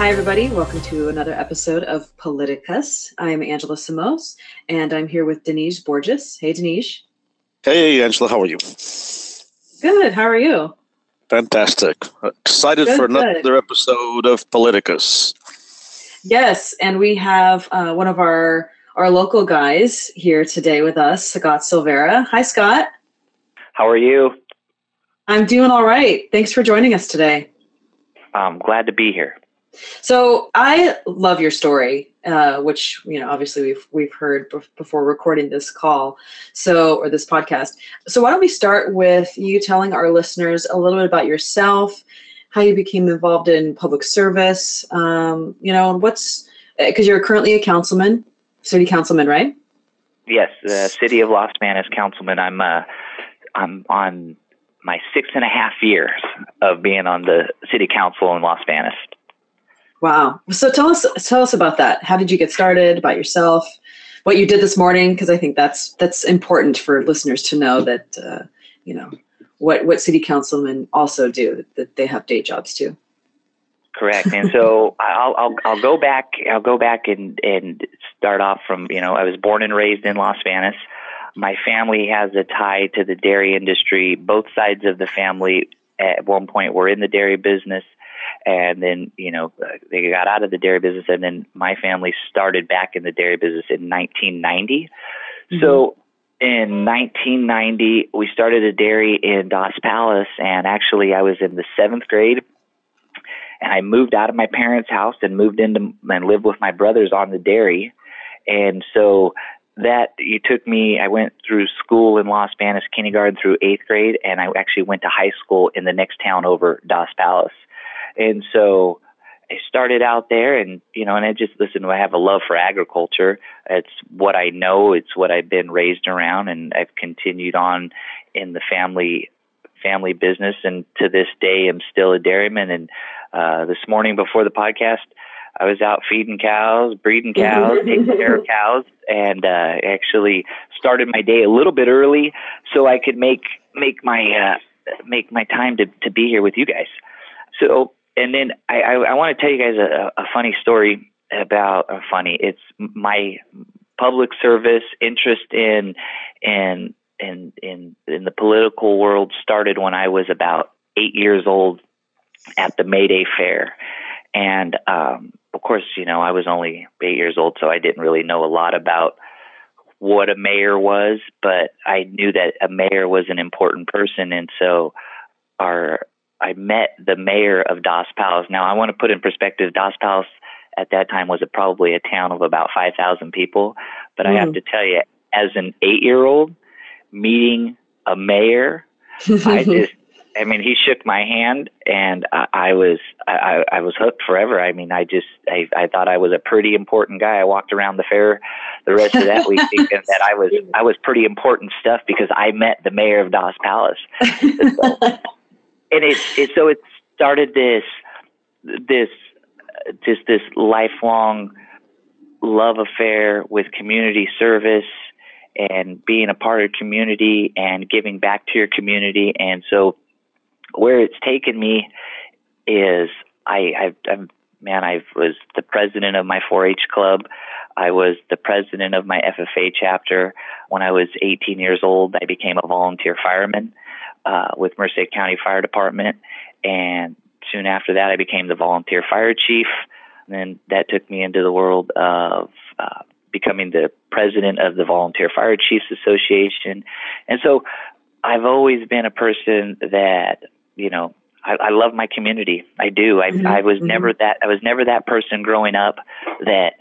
Hi, everybody. Welcome to another episode of Politicus. I'm Angela Samos, and I'm here with Denise Borges. Hey, Denise. Hey, Angela. How are you? Good. How are you? Fantastic. Excited good, for another good. episode of Politicus. Yes, and we have uh, one of our our local guys here today with us, Scott Silveira. Hi, Scott. How are you? I'm doing all right. Thanks for joining us today. I'm glad to be here. So I love your story, uh, which you know obviously we've we've heard before recording this call, so or this podcast. So why don't we start with you telling our listeners a little bit about yourself, how you became involved in public service, um, you know, what's because you're currently a councilman, city councilman, right? Yes, the city of Los Banos councilman. I'm uh, I'm on my six and a half years of being on the city council in Los Banos. Wow. So tell us tell us about that. How did you get started? About yourself, what you did this morning, because I think that's that's important for listeners to know that uh, you know what what city councilmen also do that they have day jobs too. Correct. And so I'll, I'll I'll go back I'll go back and and start off from you know I was born and raised in Los Banos. My family has a tie to the dairy industry. Both sides of the family at one point were in the dairy business and then you know uh, they got out of the dairy business and then my family started back in the dairy business in 1990 mm-hmm. so in 1990 we started a dairy in Dos Palos and actually I was in the 7th grade and I moved out of my parents' house and moved into and lived with my brothers on the dairy. And so that you took me i went through school in Los Banos kindergarten through eighth grade and i actually went to high school in the next town over Dos Palos and so I started out there and, you know, and I just, listen, I have a love for agriculture. It's what I know. It's what I've been raised around and I've continued on in the family, family business. And to this day, I'm still a dairyman. And, uh, this morning before the podcast, I was out feeding cows, breeding cows, taking care of cows, and uh, actually started my day a little bit early so I could make make my uh, make my time to to be here with you guys. So and then I, I, I want to tell you guys a, a funny story about uh, funny. It's my public service interest in in in in in the political world started when I was about eight years old at the May Day Fair, and um, of course, you know, I was only eight years old, so I didn't really know a lot about what a mayor was, but I knew that a mayor was an important person, and so our I met the mayor of Dos Palos. Now, I want to put in perspective, Dos Palos at that time was a, probably a town of about 5,000 people. But mm. I have mm. to tell you, as an eight year old, meeting a mayor, I just, I mean, he shook my hand, and I, I was I, I was hooked forever. I mean, I just I, I thought I was a pretty important guy. I walked around the fair the rest of that week thinking that I was I was pretty important stuff because I met the mayor of Dos Palace. So, and it, it so it started this this just this lifelong love affair with community service and being a part of community and giving back to your community. And so where it's taken me is I I've, I've man I was the president of my 4-H club. I was the president of my FFA chapter. When I was 18 years old I became a volunteer fireman uh, with Merced County Fire Department, and soon after that, I became the volunteer fire chief. And then that took me into the world of uh, becoming the president of the Volunteer Fire Chiefs Association. And so I've always been a person that, you know, I, I love my community. I do. I, mm-hmm. I was mm-hmm. never that. I was never that person growing up that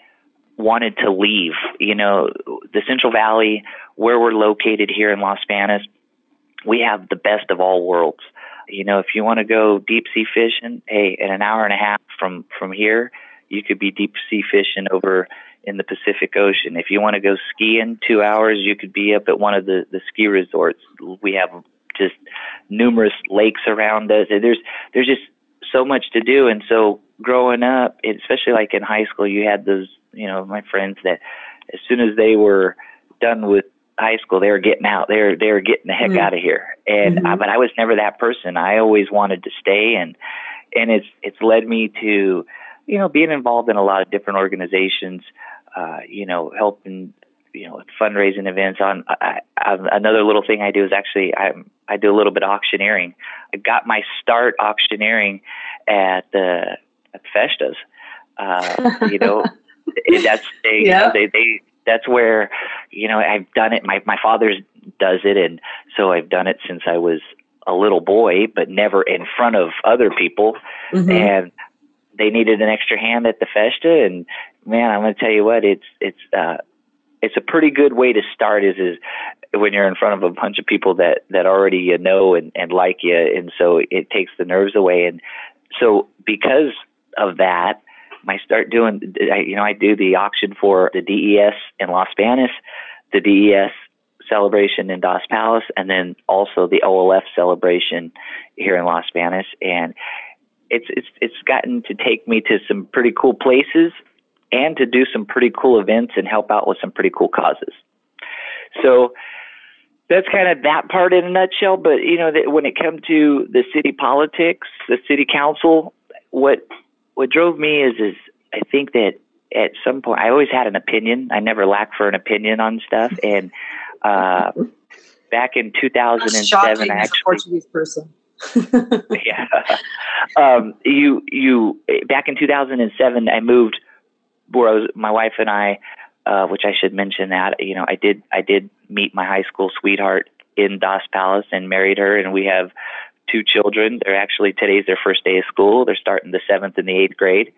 wanted to leave. You know, the Central Valley, where we're located here in Los Banos, we have the best of all worlds. You know, if you want to go deep sea fishing, hey, in an hour and a half from from here, you could be deep sea fishing over in the Pacific Ocean. If you want to go skiing two hours, you could be up at one of the, the ski resorts. We have just numerous lakes around us. There's there's just so much to do. And so growing up, especially like in high school, you had those, you know, my friends that as soon as they were done with high school, they were getting out. They were they were getting the heck mm-hmm. out of here. And mm-hmm. uh, but I was never that person. I always wanted to stay, and and it's it's led me to, you know, being involved in a lot of different organizations. Uh, you know, helping you know fundraising events on I, I, another little thing i do is actually i i do a little bit of auctioneering i got my start auctioneering at the at festas uh you know that's they, yeah. they they that's where you know i've done it. My my father does it and so i've done it since i was a little boy but never in front of other people. Mm-hmm. and they needed an extra hand at the festa and man i'm going to tell you what it's it's uh it's a pretty good way to start is is when you're in front of a bunch of people that that already you know and and like you and so it takes the nerves away. And so because of that I start doing I, you know I do the auction for the DES in Los Banos the DES celebration in Dos Palos and then also the OLF celebration here in Los Banos and it's it's it's gotten to take me to some pretty cool places and to do some pretty cool events and help out with some pretty cool causes. So that's kind of that part in a nutshell. But you know, that when it comes to the city politics, the city council, what what drove me is is I think that at some point I always had an opinion. I never lacked for an opinion on stuff. And uh, back in 2007, I actually Portuguese person. yeah, um, you you back in 2007, I moved where I was, my wife and I, uh, which I should mention that you know I did I did meet my high school sweetheart in Dos Palos and married her, and we have two children. They're actually today's their first day of school. They're starting the seventh and the eighth grade.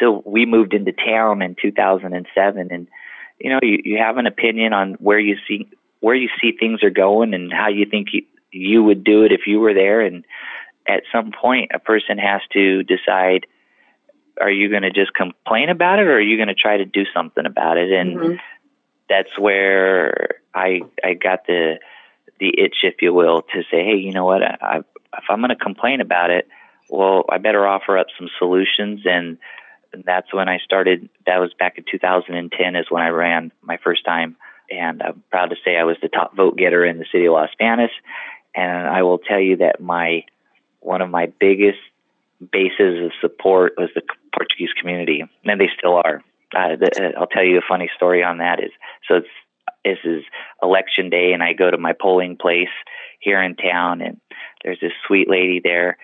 So we moved into town in 2007, and you know you, you have an opinion on where you see where you see things are going and how you think you, you would do it if you were there. And at some point, a person has to decide are you going to just complain about it or are you going to try to do something about it and mm-hmm. that's where i i got the the itch if you will to say hey you know what I, if i'm going to complain about it well i better offer up some solutions and that's when i started that was back in 2010 is when i ran my first time and i'm proud to say i was the top vote getter in the city of los banos and i will tell you that my one of my biggest bases of support was the Portuguese community, and they still are. Uh, the, I'll tell you a funny story on that. Is so it's this is election day, and I go to my polling place here in town, and there's this sweet lady there,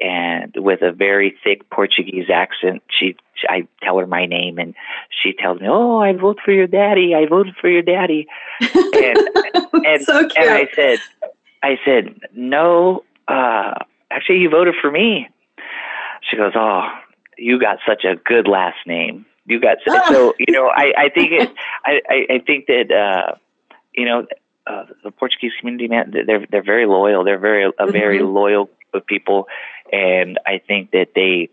and with a very thick Portuguese accent, she I tell her my name, and she tells me, "Oh, I vote for your daddy. I voted for your daddy." And and, so and I said, I said, no. Uh, actually, you voted for me. She goes, "Oh, you got such a good last name. You got so, so you know. I I think it. I I think that uh, you know uh, the Portuguese community, man, they're they're very loyal. They're very a mm-hmm. very loyal of people, and I think that they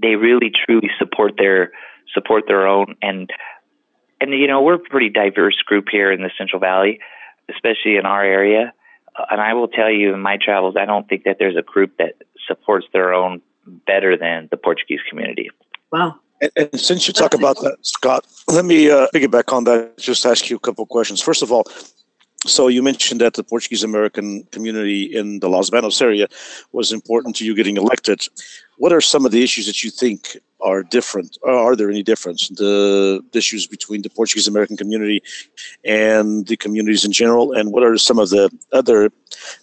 they really truly support their support their own and and you know we're a pretty diverse group here in the Central Valley, especially in our area. And I will tell you, in my travels, I don't think that there's a group that supports their own better than the Portuguese community. Wow. And, and since you talk about that, Scott, let me uh, piggyback on that. Just ask you a couple of questions. First of all, so you mentioned that the Portuguese American community in the Los Banos area was important to you getting elected. What are some of the issues that you think are different? Are there any difference the issues between the Portuguese American community and the communities in general? And what are some of the other?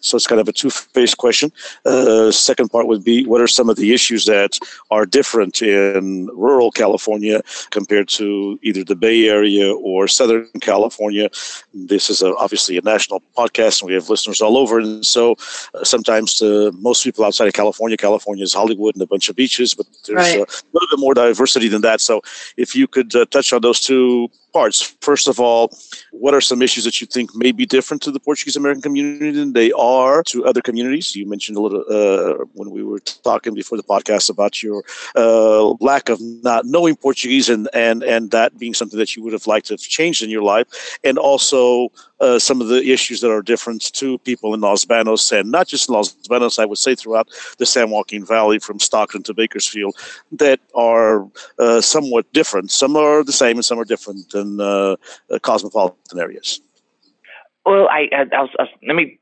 So it's kind of a two-faced question. Uh, second part would be what are some of the issues that are different in rural California compared to either the Bay Area or Southern California? This is a, obviously a national podcast, and we have listeners all over. And so uh, sometimes to most people outside of California, California is Hollywood and a bunch of beaches, but there's right. Bit more diversity than that. So if you could uh, touch on those two parts. First of all, what are some issues that you think may be different to the Portuguese American community than they are to other communities? You mentioned a little uh, when we were talking before the podcast about your uh, lack of not knowing Portuguese and, and, and that being something that you would have liked to have changed in your life, and also uh, some of the issues that are different to people in Los Banos, and not just in Los Banos, I would say throughout the San Joaquin Valley from Stockton to Bakersfield, that are uh, somewhat different. Some are the same and some are different in uh, cosmopolitan areas. Well, I, I'll, I'll, let me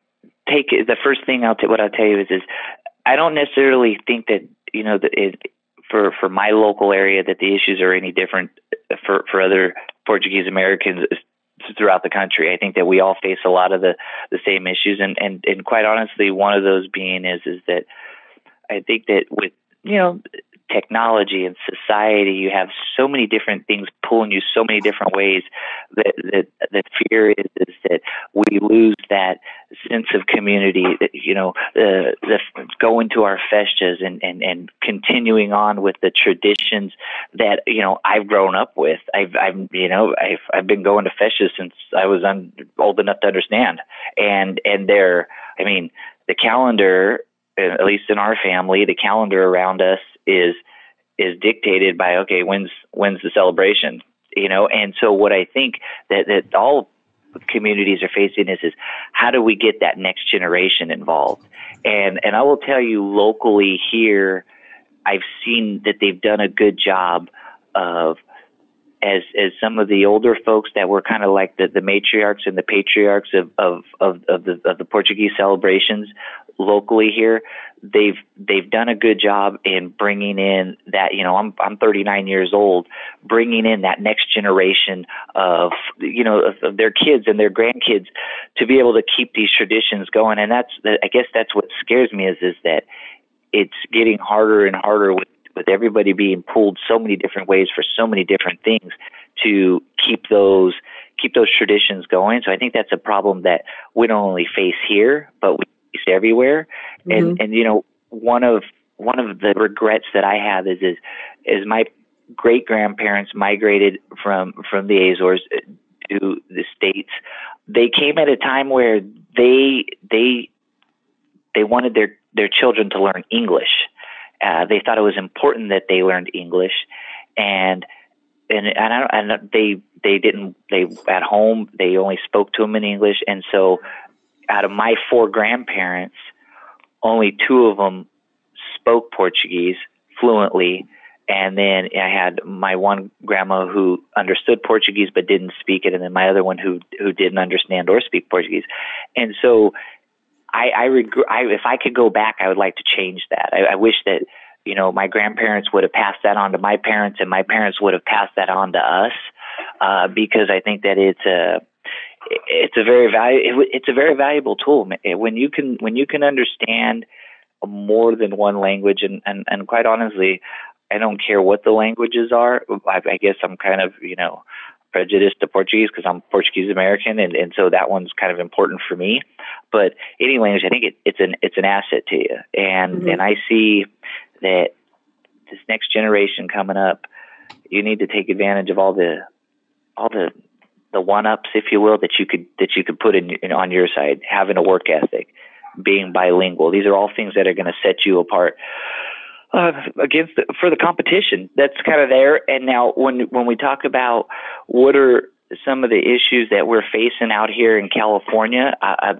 take the first thing I'll t- what I'll tell you is is I don't necessarily think that you know that it, for for my local area that the issues are any different for for other Portuguese Americans throughout the country. I think that we all face a lot of the the same issues, and and and quite honestly, one of those being is is that I think that with you know technology and society, you have so many different things pulling you so many different ways that that the fear is, is that we lose that sense of community. That, you know, the the going to our festas and and and continuing on with the traditions that you know I've grown up with. I've I've you know I've I've been going to festas since I was un, old enough to understand, and and they're I mean the calendar at least in our family, the calendar around us is is dictated by okay, when's when's the celebration, you know? And so what I think that that all communities are facing is is how do we get that next generation involved? And and I will tell you locally here, I've seen that they've done a good job of as as some of the older folks that were kind of like the, the matriarchs and the patriarchs of, of, of, of the of the Portuguese celebrations locally here, they've they've done a good job in bringing in that you know I'm I'm 39 years old, bringing in that next generation of you know of, of their kids and their grandkids to be able to keep these traditions going, and that's I guess that's what scares me is is that it's getting harder and harder with with everybody being pulled so many different ways for so many different things to keep those keep those traditions going. So I think that's a problem that we don't only face here, but we face everywhere. Mm-hmm. And and you know, one of one of the regrets that I have is is is my great grandparents migrated from from the Azores to the states. They came at a time where they they they wanted their their children to learn English. Uh, they thought it was important that they learned English, and and and, I, and they they didn't they at home they only spoke to them in English, and so out of my four grandparents, only two of them spoke Portuguese fluently. And then I had my one grandma who understood Portuguese but didn't speak it, and then my other one who who didn't understand or speak Portuguese. And so, I, I regret. I, if I could go back, I would like to change that. I, I wish that you know my grandparents would have passed that on to my parents, and my parents would have passed that on to us, uh, because I think that it's a it's a very valu- it's a very valuable tool when you can when you can understand more than one language and and, and quite honestly I don't care what the languages are I, I guess I'm kind of you know prejudiced to Portuguese because I'm Portuguese American and and so that one's kind of important for me but any language I think it, it's an it's an asset to you and mm-hmm. and I see that this next generation coming up you need to take advantage of all the all the the one ups, if you will, that you could that you could put in, in on your side, having a work ethic, being bilingual. These are all things that are going to set you apart uh, against the, for the competition. That's kind of there. And now, when when we talk about what are some of the issues that we're facing out here in California uh,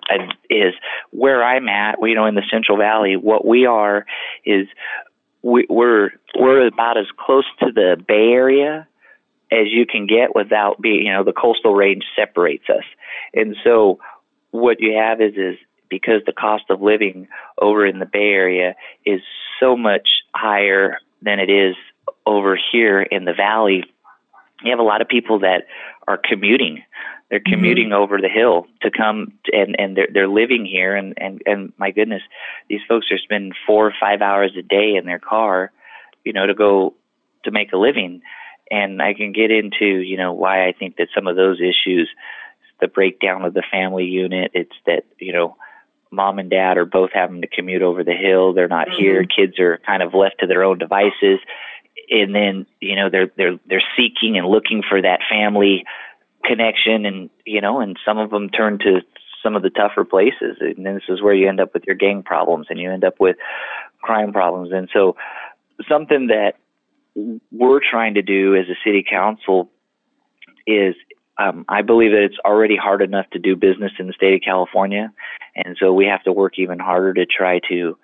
is where I'm at. You know, in the Central Valley, what we are is we, we're we're about as close to the Bay Area as you can get without being, you know, the coastal range separates us. And so what you have is, is because the cost of living over in the Bay Area is so much higher than it is over here in the Valley, you have a lot of people that are commuting. They're mm-hmm. commuting mm-hmm. over the hill to come to, and and they're they're living here and and and my goodness, these folks are spending four or five hours a day in their car, you know, to go to make a living and I can get into you know why I think that some of those issues, the breakdown of the family unit, it's that you know mom and dad are both having to commute over the hill. They're not mm-hmm. here. Kids are kind of left to their own devices. and then you know they're they're they're seeking and looking for that family connection, and you know, and some of them turn to some of the tougher places, and this is where you end up with your gang problems, and you end up with crime problems, and so something that we're trying to do as a city council is um, I believe that it's already hard enough to do business in the state of California, and so we have to work even harder to try to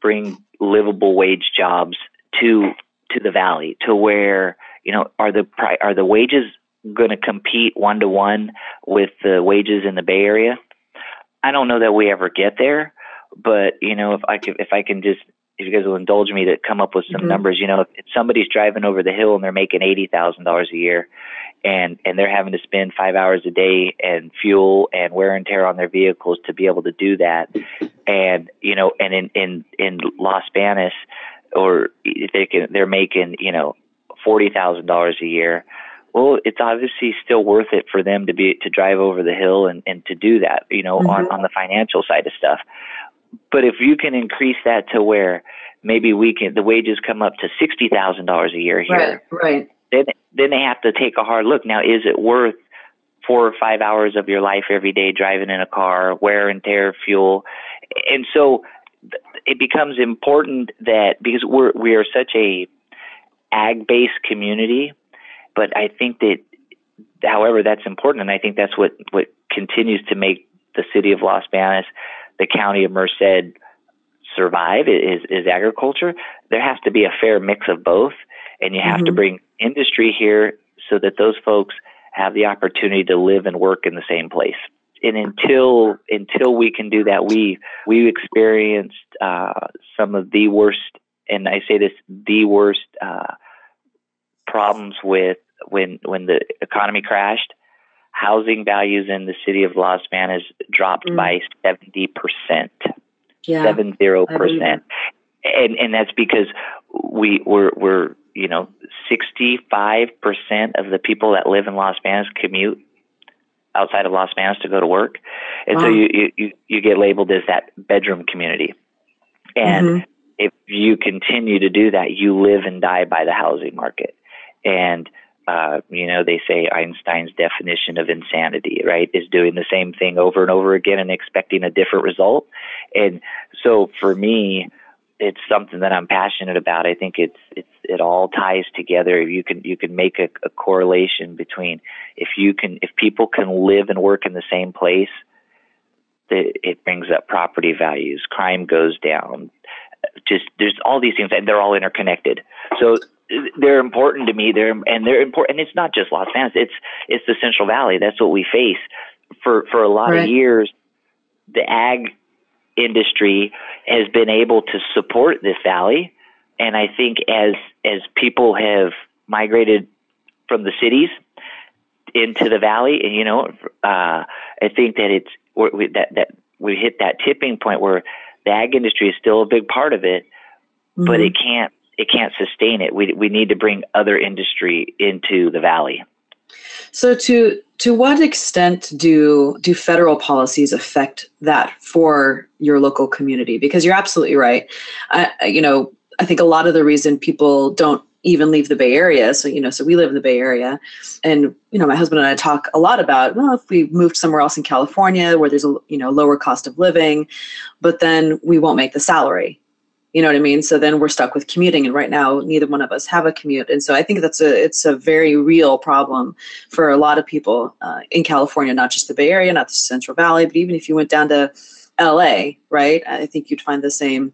bring livable wage jobs to to the valley, to where you know are the are the wages going to compete one to one with the wages in the Bay Area? I don't know that we ever get there, but you know if I can if I can just if you guys will indulge me to come up with some mm-hmm. numbers, you know, if, if somebody's driving over the hill and they're making eighty thousand dollars a year, and and they're having to spend five hours a day and fuel and wear and tear on their vehicles to be able to do that, and you know, and in in in Los Banos, or they can they're making you know forty thousand dollars a year. Well, it's obviously still worth it for them to be to drive over the hill and and to do that, you know, mm-hmm. on on the financial side of stuff. But if you can increase that to where maybe we can, the wages come up to sixty thousand dollars a year here. Right. Right. Then then they have to take a hard look. Now, is it worth four or five hours of your life every day driving in a car, wear and tear, fuel, and so it becomes important that because we're we are such a ag based community, but I think that however that's important, and I think that's what what continues to make the city of Los Banos the county of Merced survive is, is agriculture, there has to be a fair mix of both. And you have mm-hmm. to bring industry here so that those folks have the opportunity to live and work in the same place. And until until we can do that, we we experienced uh, some of the worst, and I say this the worst uh, problems with when when the economy crashed housing values in the city of Los Banos dropped mm. by 70%. Yeah, 70%. And, and that's because we were, we're, you know, 65% of the people that live in Los Banos commute outside of Los Banos to go to work. And wow. so you, you, you get labeled as that bedroom community. And mm-hmm. if you continue to do that, you live and die by the housing market. And uh, you know, they say Einstein's definition of insanity, right, is doing the same thing over and over again and expecting a different result. And so for me, it's something that I'm passionate about. I think it's it's it all ties together. You can you can make a, a correlation between if you can if people can live and work in the same place, that it brings up property values, crime goes down. Just there's all these things, and they're all interconnected. So they're important to me. They're and they're important. And it's not just Los Banos. It's it's the Central Valley. That's what we face for for a lot right. of years. The ag industry has been able to support this valley, and I think as as people have migrated from the cities into the valley, and you know, uh, I think that it's we, that that we hit that tipping point where the ag industry is still a big part of it, mm-hmm. but it can't it can't sustain it. We we need to bring other industry into the valley. So to to what extent do do federal policies affect that for your local community? Because you're absolutely right. I, you know, I think a lot of the reason people don't even leave the Bay Area. So, you know, so we live in the Bay Area. And, you know, my husband and I talk a lot about, well, if we moved somewhere else in California where there's a, you know, lower cost of living, but then we won't make the salary you know what i mean? So then we're stuck with commuting and right now neither one of us have a commute. And so i think that's a it's a very real problem for a lot of people uh, in california not just the bay area not the central valley but even if you went down to la right? I think you'd find the same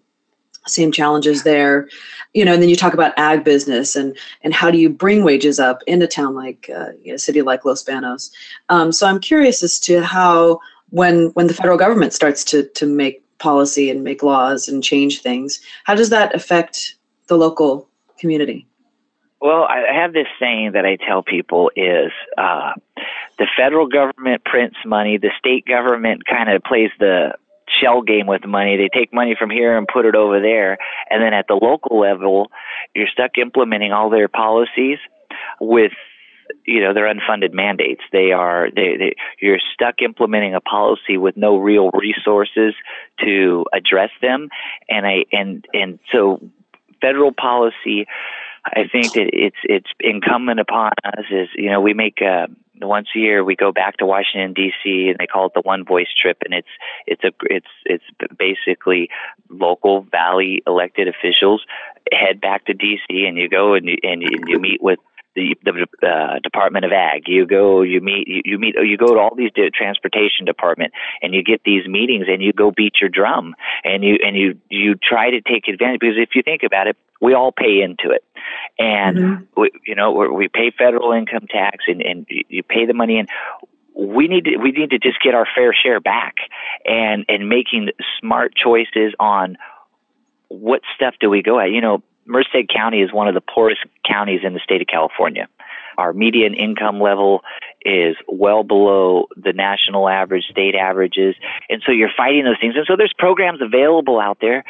same challenges there. You know and then you talk about ag business and and how do you bring wages up in a town like uh, you know, a city like los banos um, so i'm curious as to how when when the federal government starts to to make policy and make laws and change things. How does that affect the local community? Well, I have this saying that I tell people is uh, the federal government prints money, the state government kind of plays the shell game with money. They take money from here and put it over there. And then at the local level, you're stuck implementing all their policies with you know they're unfunded mandates they are they, they you're stuck implementing a policy with no real resources to address them and i and and so federal policy I think that it's it's incumbent upon us is you know we make uh, once a year we go back to Washington D.C. and they call it the One Voice trip, and it's it's a it's it's basically local valley elected officials head back to D.C. and you go and you, and you, and you meet with the, the uh, Department of Ag. You go, you meet, you, you meet, you go to all these transportation department, and you get these meetings, and you go beat your drum, and you and you you try to take advantage because if you think about it, we all pay into it, and mm-hmm. we, you know we pay federal income tax, and and you pay the money in we need to we need to just get our fair share back and and making smart choices on what stuff do we go at you know Merced County is one of the poorest counties in the state of California. Our median income level is well below the national average, state averages. And so you're fighting those things. And so there's programs available out there,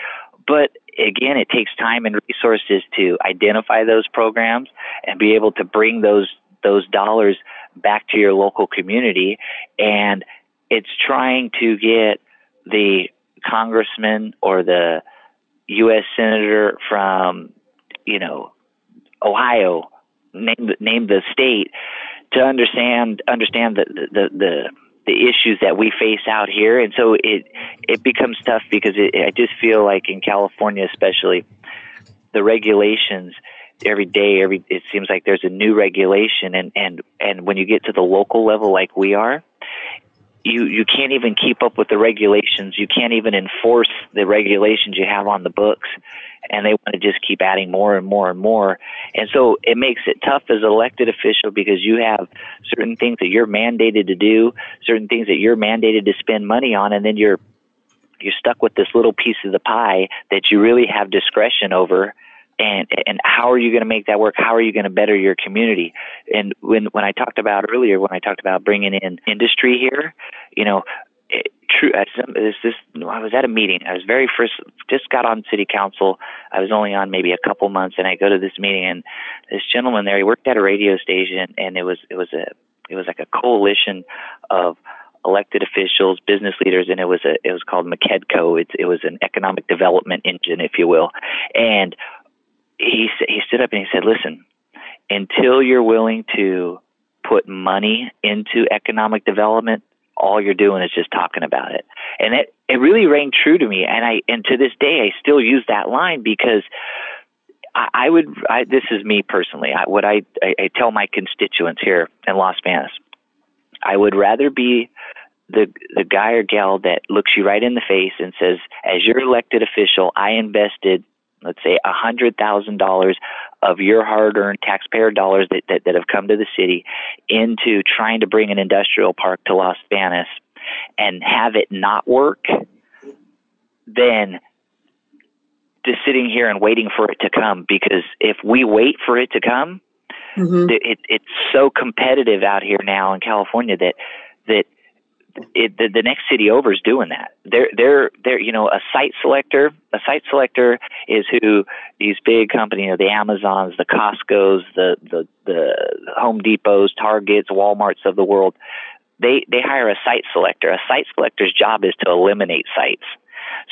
but again, it takes time and resources to identify those programs and be able to bring those those dollars back to your local community. And it's trying to get the congressman or the U.S. senator from, you know, Ohio, name name the state, to understand understand the the the, the issues that we face out here, and so it it becomes tough because it, I just feel like in California, especially, the regulations every day every it seems like there's a new regulation and and and when you get to the local level like we are you you can't even keep up with the regulations. You can't even enforce the regulations you have on the books, and they want to just keep adding more and more and more. And so it makes it tough as an elected official because you have certain things that you're mandated to do, certain things that you're mandated to spend money on, and then you're you're stuck with this little piece of the pie that you really have discretion over and and how are you going to make that work? How are you going to better your community? And when when I talked about earlier, when I talked about bringing in industry here, you know, it, true. This this I was at a meeting. I was very first just got on city council. I was only on maybe a couple months, and I go to this meeting, and this gentleman there, he worked at a radio station, and it was it was a it was like a coalition of elected officials, business leaders, and it was a it was called McKedco. It, it was an economic development engine, if you will, and he he stood up and he said, "Listen, until you're willing to put money into economic development, all you're doing is just talking about it." And it it really rang true to me, and I and to this day I still use that line because. I, would. I, this is me personally. I, what I, I, I tell my constituents here in Los Banos, I would rather be the the guy or gal that looks you right in the face and says, as your elected official, I invested let's say a hundred thousand dollars of your hard-earned taxpayer dollars that, that, that have come to the city into trying to bring an industrial park to Los Banos and have it not work, then just sitting here and waiting for it to come. Because if we wait for it to come, mm-hmm. it, it's so competitive out here now in California that that it, the, the next city over is doing that. They're they're they're you know a site selector. A site selector is who these big companies, you know, the Amazons, the Costco's, the the the Home Depots, Targets, WalMarts of the world. They they hire a site selector. A site selector's job is to eliminate sites.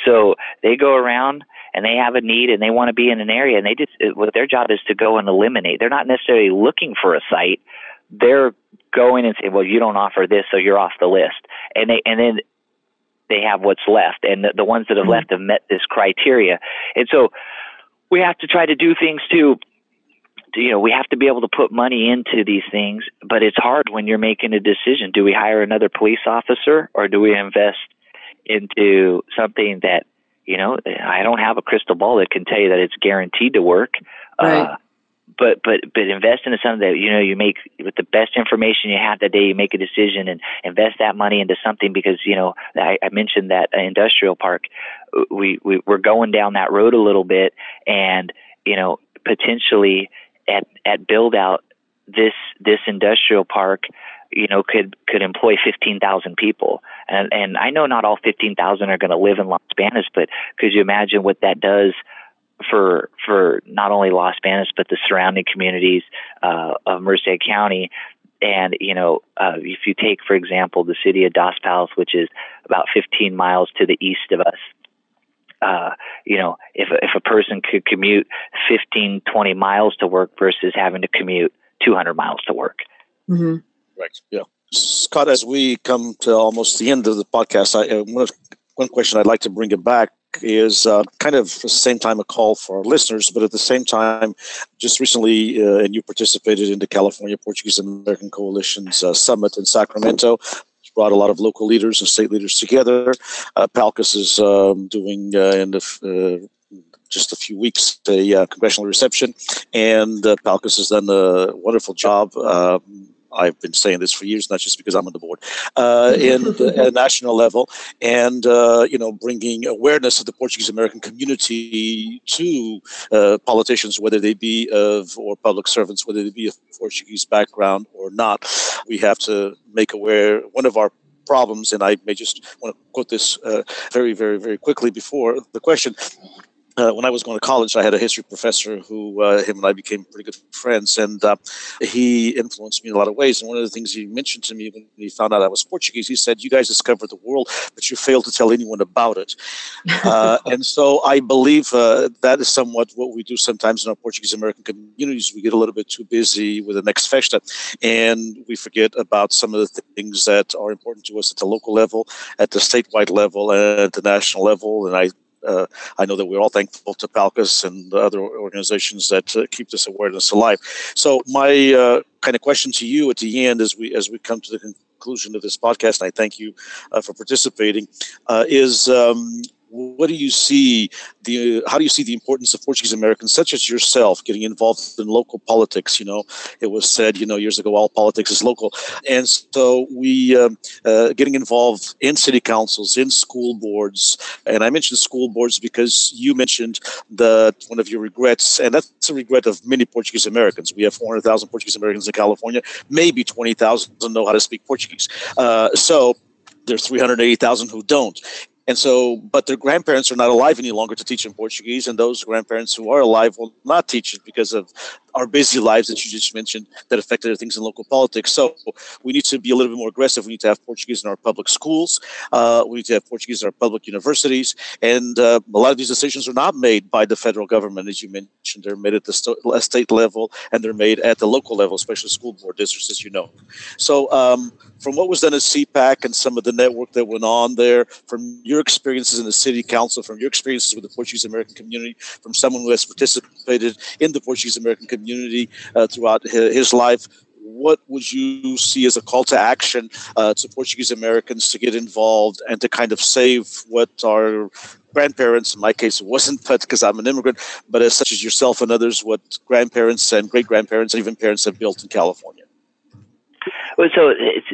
So they go around and they have a need and they want to be in an area and they just what their job is to go and eliminate. They're not necessarily looking for a site. They're going and say, well, you don't offer this, so you're off the list. And they, and then they have what's left. And the, the ones that have mm-hmm. left have met this criteria. And so we have to try to do things to, to, you know, we have to be able to put money into these things, but it's hard when you're making a decision. Do we hire another police officer or do we invest into something that, you know, I don't have a crystal ball that can tell you that it's guaranteed to work. Right. Uh, but but but invest into something that you know you make with the best information you have that day. You make a decision and invest that money into something because you know I, I mentioned that industrial park. We, we we're going down that road a little bit, and you know potentially at at build out this this industrial park you know could could employ 15,000 people and and I know not all 15,000 are going to live in Los Banos but could you imagine what that does for for not only Los Banos but the surrounding communities uh, of Merced County. And you know, uh, if you take, for example, the city of Dos Palos, which is about 15 miles to the east of us, uh, you know, if if a person could commute 15, 20 miles to work versus having to commute 200 miles to work. Mm-hmm. Right. Yeah. Scott, as we come to almost the end of the podcast, I, uh, one, one question I'd like to bring it back is uh, kind of at the same time a call for our listeners, but at the same time, just recently, uh, and you participated in the California Portuguese American Coalition's uh, summit in Sacramento. It's brought a lot of local leaders and state leaders together. Uh, PALCUS is um, doing uh, in the uh, just a few weeks a congressional reception, and PALCUS has done a wonderful job. Um, I've been saying this for years, not just because I'm on the board, uh, in at a national level, and uh, you know, bringing awareness of the Portuguese American community to uh, politicians, whether they be of or public servants, whether they be of Portuguese background or not. We have to make aware. One of our problems, and I may just want to quote this uh, very, very, very quickly before the question uh, when I was going to college, I had a history professor who, uh, him and I became pretty good friends, and uh, he influenced me in a lot of ways. And one of the things he mentioned to me when he found out I was Portuguese, he said, "You guys discovered the world, but you failed to tell anyone about it." Uh, and so I believe uh, that is somewhat what we do sometimes in our Portuguese American communities. We get a little bit too busy with the next festa, and we forget about some of the things that are important to us at the local level, at the statewide level, and at the national level. And I uh, I know that we're all thankful to PALCUS and the other organizations that uh, keep this awareness alive. So my uh, kind of question to you at the end, as we as we come to the conclusion of this podcast, and I thank you uh, for participating, uh, is um, what do you see the how do you see the importance of Portuguese Americans such as yourself getting involved in local politics? You know, it was said you know years ago all politics is local, and so we um, uh, getting involved in city councils, in school boards, and I mentioned school boards because you mentioned that one of your regrets, and that's a regret of many Portuguese Americans. We have 400,000 Portuguese Americans in California, maybe 20,000 don't know how to speak Portuguese. Uh, so there's 380,000 who don't. And so, but their grandparents are not alive any longer to teach them Portuguese, and those grandparents who are alive will not teach it because of our busy lives that you just mentioned that affected things in local politics. So we need to be a little bit more aggressive. We need to have Portuguese in our public schools. Uh, we need to have Portuguese in our public universities. And uh, a lot of these decisions are not made by the federal government, as you mentioned. They're made at the st- state level and they're made at the local level, especially school board districts, as you know. So um, from what was done at CPAC and some of the network that went on there, from your experiences in the city council, from your experiences with the Portuguese American community, from someone who has participated in the Portuguese American community uh, throughout his life, what would you see as a call to action uh, to Portuguese Americans to get involved and to kind of save what our grandparents, in my case, wasn't, but because I'm an immigrant, but as such as yourself and others, what grandparents and great grandparents and even parents have built in California? Well, so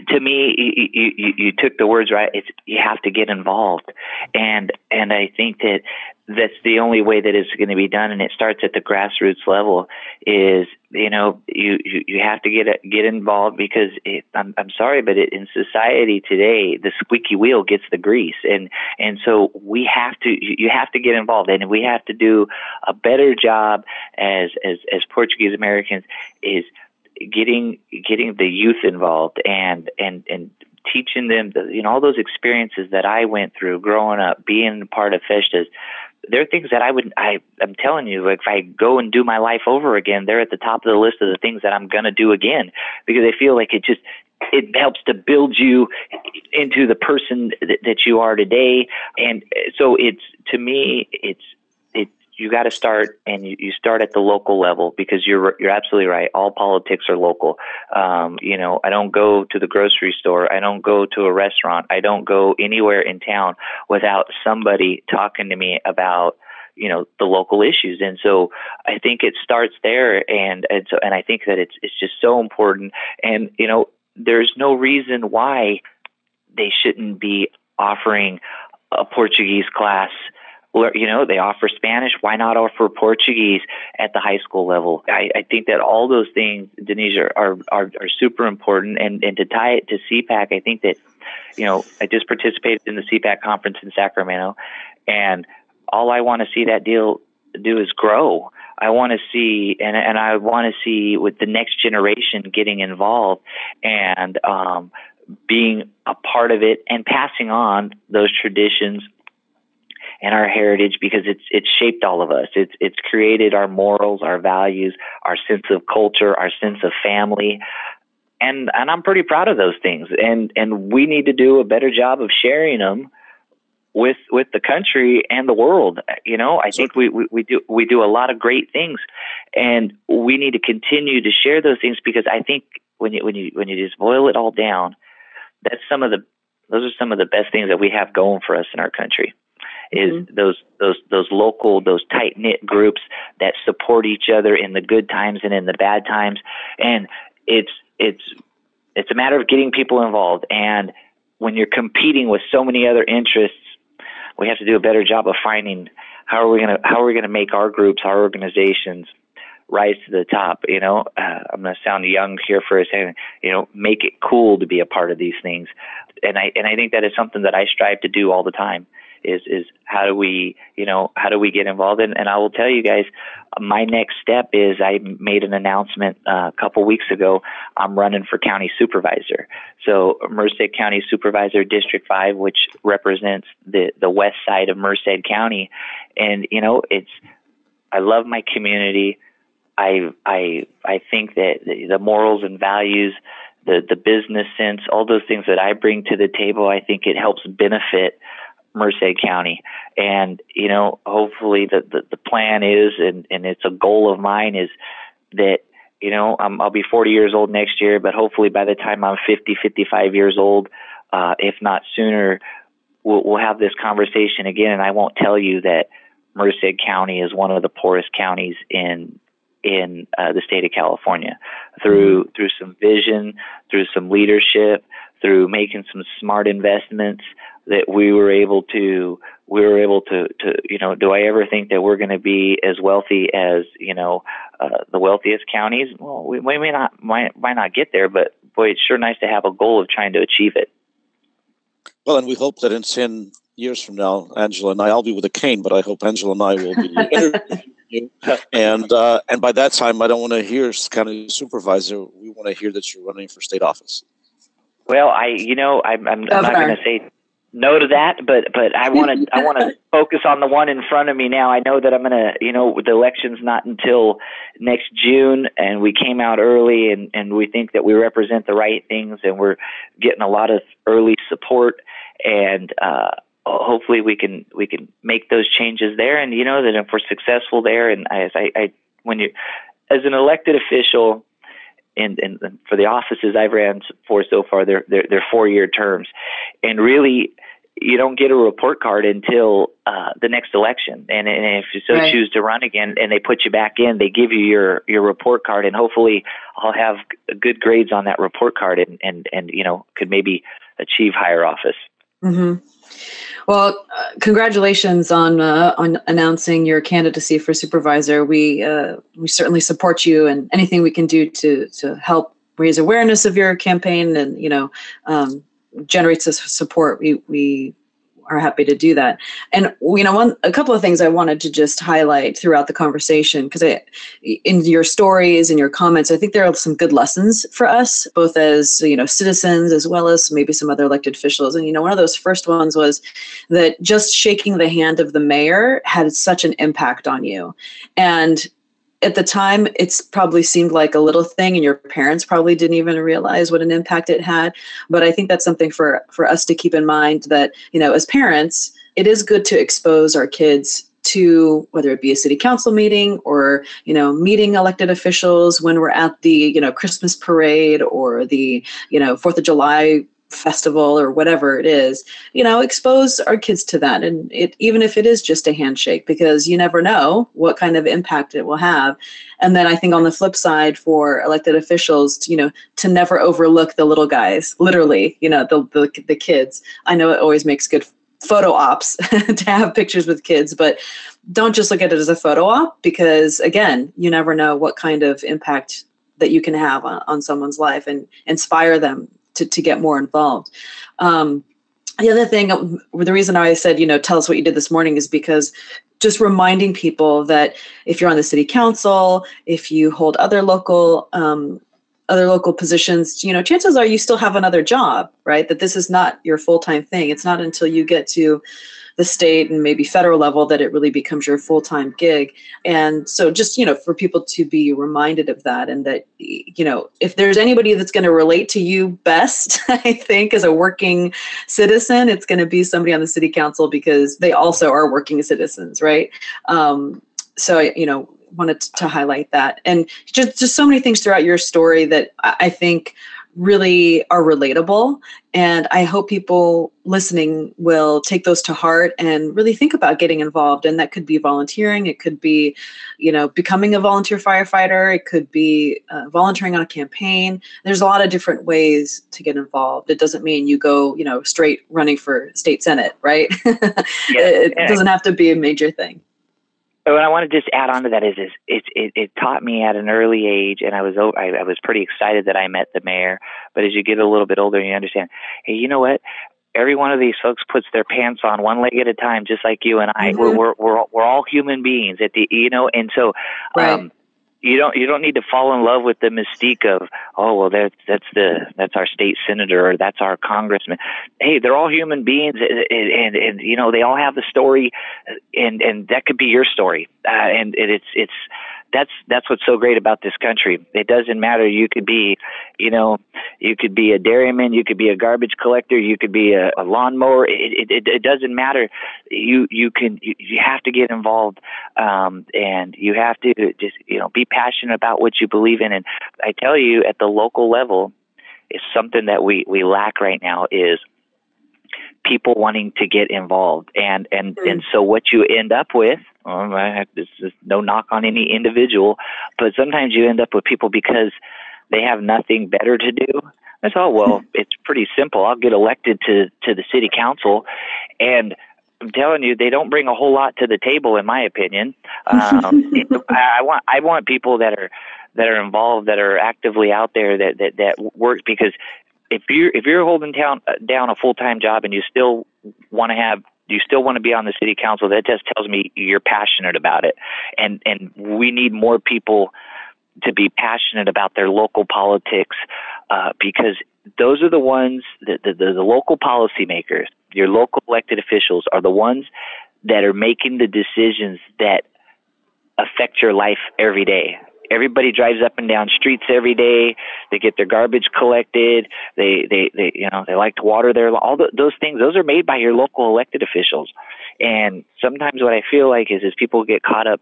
to me, you, you, you took the words right. It's you have to get involved, and and I think that that's the only way that it's going to be done, and it starts at the grassroots level. Is you know you you, you have to get get involved because it, I'm I'm sorry, but it, in society today, the squeaky wheel gets the grease, and and so we have to you have to get involved, and we have to do a better job as as as Portuguese Americans is getting getting the youth involved and and and teaching them the, you know all those experiences that I went through growing up, being part of festas. There are things that I would I I'm telling you, like if I go and do my life over again, they're at the top of the list of the things that I'm gonna do again because I feel like it just it helps to build you into the person that you are today and so it's to me it's you got to start and you, you start at the local level because you're you're absolutely right. All politics are local. Um, you know, I don't go to the grocery store. I don't go to a restaurant. I don't go anywhere in town without somebody talking to me about you know the local issues and so i think it starts there and and so and i think that it's it's just so important and you know there's no reason why they shouldn't be offering a portuguese class you know, they offer Spanish. Why not offer Portuguese at the high school level? I, I think that all those things, Denise, are, are, are, are super important. And, and to tie it to CPAC, I think that, you know, I just participated in the CPAC conference in Sacramento, and all I want to see that deal do is grow. I want to see, and and I want to see with the next generation getting involved and um, being a part of it and passing on those traditions and our heritage because it's it's shaped all of us. It's it's created our morals, our values, our sense of culture, our sense of family. And and I'm pretty proud of those things. And and we need to do a better job of sharing them with with the country and the world. You know, I think we, we, we do we do a lot of great things, and we need to continue to share those things because I think when you when you when you just boil it all down, that's some of the those are some of the best things that we have going for us in our country. Is mm-hmm. those those those local those tight knit groups that support each other in the good times and in the bad times, and it's it's it's a matter of getting people involved and when you're competing with so many other interests we have to do a better job of finding how are we going to how are we going to make our groups, our organizations rise to the top. You know, uh, I'm going to sound young here for a second. You know, make it cool to be a part of these things, and I and I think that is something that I strive to do all the time is is how do we you know how do we get involved? And, and I will tell you guys my next step is I made an announcement uh, a couple weeks ago. I'm running for county supervisor. So Merced County Supervisor District 5 which represents the the west side of Merced County. And you know it's I love my community. I I I think that the, the morals and values the the business sense, all those things that I bring to the table, I think it helps benefit Merced County. And, you know, hopefully the, the, the plan is, and, and it's a goal of mine, is that, you know, I'm, I'll be 40 years old next year, but hopefully by the time I'm 50, 55 years old, uh, if not sooner, we'll, we'll have this conversation again. And I won't tell you that Merced County is one of the poorest counties in in uh, the state of California through through some vision, through some leadership, through making some smart investments that we were able to we were able to to you know do I ever think that we're going to be as wealthy as you know uh, the wealthiest counties? Well we, we may not might might not get there but boy it's sure nice to have a goal of trying to achieve it. Well and we hope that in 10 years from now Angela and I I'll be with a cane but I hope Angela and I will be and uh, and by that time I don't want to hear county supervisor we want to hear that you're running for state office. Well, I, you know, I'm, I'm, I'm not going to say no to that, but but I want to I want to focus on the one in front of me now. I know that I'm gonna you know the election's not until next June, and we came out early, and and we think that we represent the right things, and we're getting a lot of early support, and uh, hopefully we can we can make those changes there, and you know that if we're successful there, and as I, I when you as an elected official and, and for the offices I've ran for so far, they're they're, they're four year terms, and really you don't get a report card until uh, the next election. And, and if you so right. choose to run again, and they put you back in, they give you your your report card, and hopefully I'll have good grades on that report card, and and and you know could maybe achieve higher office. Mm-hmm. Well, uh, congratulations on uh, on announcing your candidacy for supervisor. We uh, we certainly support you, and anything we can do to to help raise awareness of your campaign and you know um, generates us support. We we are happy to do that. And you know, one a couple of things I wanted to just highlight throughout the conversation because in your stories and your comments, I think there are some good lessons for us, both as you know citizens as well as maybe some other elected officials. And you know, one of those first ones was that just shaking the hand of the mayor had such an impact on you, and at the time it's probably seemed like a little thing and your parents probably didn't even realize what an impact it had. But i think that's something for for us to keep in mind that you know as parents it is good to expose our kids to whether it be a city council meeting or you know meeting elected officials when we're at the you know christmas parade or the you know fourth of july festival or whatever it is you know expose our kids to that. And it even if it is just a handshake because you never know what kind of impact it will have. And then i think on the flip side for elected officials to, you know to never overlook the little guys literally you know the the, the kids. I know it always makes good photo ops to have pictures with kids but don't just look at it as a photo op because again you never know what kind of impact that you can have on, on someone's life and inspire them to, to get more involved. Um, the other thing, the reason I said, you know, tell us what you did this morning is because just reminding people that if you're on the city council, if you hold other local um, other local positions, you know, chances are you still have another job, right? That this is not your full time thing. It's not until you get to the state and maybe federal level that it really becomes your full time gig. And so, just, you know, for people to be reminded of that and that, you know, if there's anybody that's going to relate to you best, I think, as a working citizen, it's going to be somebody on the city council because they also are working citizens, right? Um, so, you know, wanted to highlight that and just just so many things throughout your story that i think really are relatable. And I hope people listening will take those to heart and really think about getting involved. And that could be volunteering, it could be, you know, becoming a volunteer firefighter, it could be uh, volunteering on a campaign. There's a lot of different ways to get involved. It doesn't mean you go, you know, straight running for state senate, right? Yeah. it doesn't have to be a major thing what I want to just add on to that is, is it, it, it taught me at an early age, and I was I, I was pretty excited that I met the mayor. But as you get a little bit older, you understand, hey, you know what? Every one of these folks puts their pants on one leg at a time, just like you and I. Mm-hmm. We're, we're we're we're all human beings at the you know, and so right. um, you don't you don't need to fall in love with the mystique of oh well that's that's the that's our state senator or that's our congressman. Hey they're all human beings and and, and you know they all have the story and and that could be your story. Uh, and it's it's that's that's what's so great about this country. It doesn't matter. You could be, you know, you could be a dairyman, you could be a garbage collector, you could be a, a lawnmower. It, it it doesn't matter. You you can you, you have to get involved, um, and you have to just you know be passionate about what you believe in. And I tell you, at the local level, it's something that we we lack right now is people wanting to get involved and and mm-hmm. and so what you end up with um, I, this is no knock on any individual but sometimes you end up with people because they have nothing better to do I thought, well, it's pretty simple. I'll get elected to to the city council, and I'm telling you, they don't bring a whole lot to the table, in my opinion. Um, I want I want people that are that are involved, that are actively out there, that that that work because if you're if you're holding down uh, down a full time job and you still want to have you still want to be on the city council, that just tells me you're passionate about it, and and we need more people to be passionate about their local politics uh, because those are the ones that the, the, the local policymakers, your local elected officials, are the ones that are making the decisions that affect your life every day everybody drives up and down streets every day. They get their garbage collected. They they they you know they like to water their all the, those things. Those are made by your local elected officials. And sometimes what I feel like is is people get caught up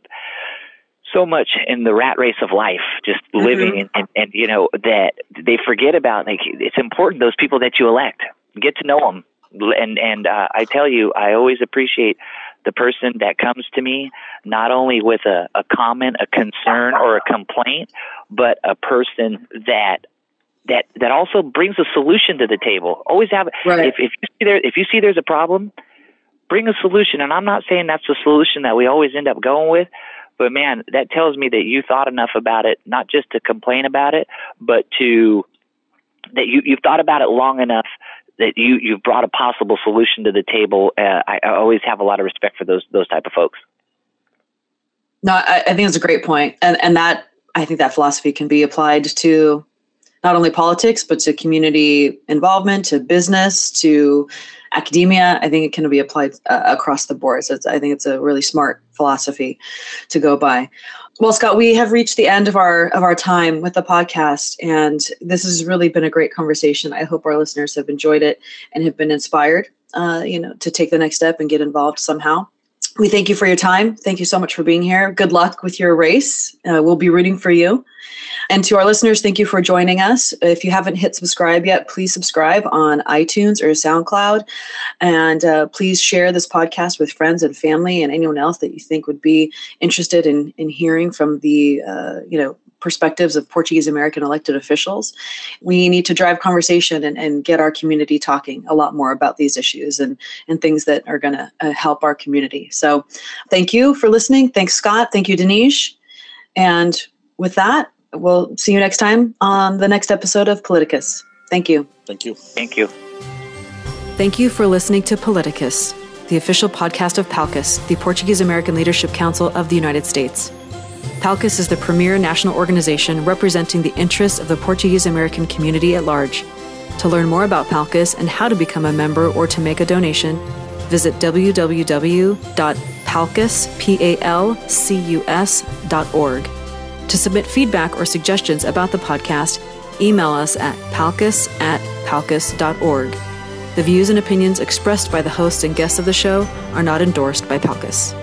so much in the rat race of life, just mm-hmm. living and, and, and you know that they forget about like it's important those people that you elect get to know them and and uh, I tell you I always appreciate the person that comes to me not only with a, a comment, a concern, or a complaint, but a person that that that also brings a solution to the table. Always have right. if if you see there if you see there's a problem, bring a solution. And I'm not saying that's the solution that we always end up going with, but man, that tells me that you thought enough about it, not just to complain about it, but to that you you've thought about it long enough that you you've brought a possible solution to the table. Uh, I, I, always have a lot of respect for those those type of folks. No, I, I think it's a great point, and and that I think that philosophy can be applied to not only politics but to community involvement, to business, to academia. I think it can be applied uh, across the board. So I think it's a really smart philosophy to go by. Well, Scott, we have reached the end of our of our time with the podcast, and this has really been a great conversation. I hope our listeners have enjoyed it and have been inspired, uh, you know, to take the next step and get involved somehow we thank you for your time. Thank you so much for being here. Good luck with your race. Uh, we'll be rooting for you. And to our listeners, thank you for joining us. If you haven't hit subscribe yet, please subscribe on iTunes or SoundCloud. And uh, please share this podcast with friends and family and anyone else that you think would be interested in, in hearing from the, uh, you know, perspectives of Portuguese American elected officials. We need to drive conversation and, and get our community talking a lot more about these issues and, and things that are going to uh, help our community. So thank you for listening. Thanks, Scott. Thank you, Denise. And with that, we'll see you next time on the next episode of Politicus. Thank you. Thank you. Thank you. Thank you for listening to Politicus, the official podcast of PALCUS, the Portuguese American Leadership Council of the United States. PALCUS is the premier national organization representing the interests of the Portuguese American community at large. To learn more about PALCUS and how to become a member or to make a donation, visit www.palcus.org. To submit feedback or suggestions about the podcast, email us at palcus at palcus.org. The views and opinions expressed by the hosts and guests of the show are not endorsed by PALCUS.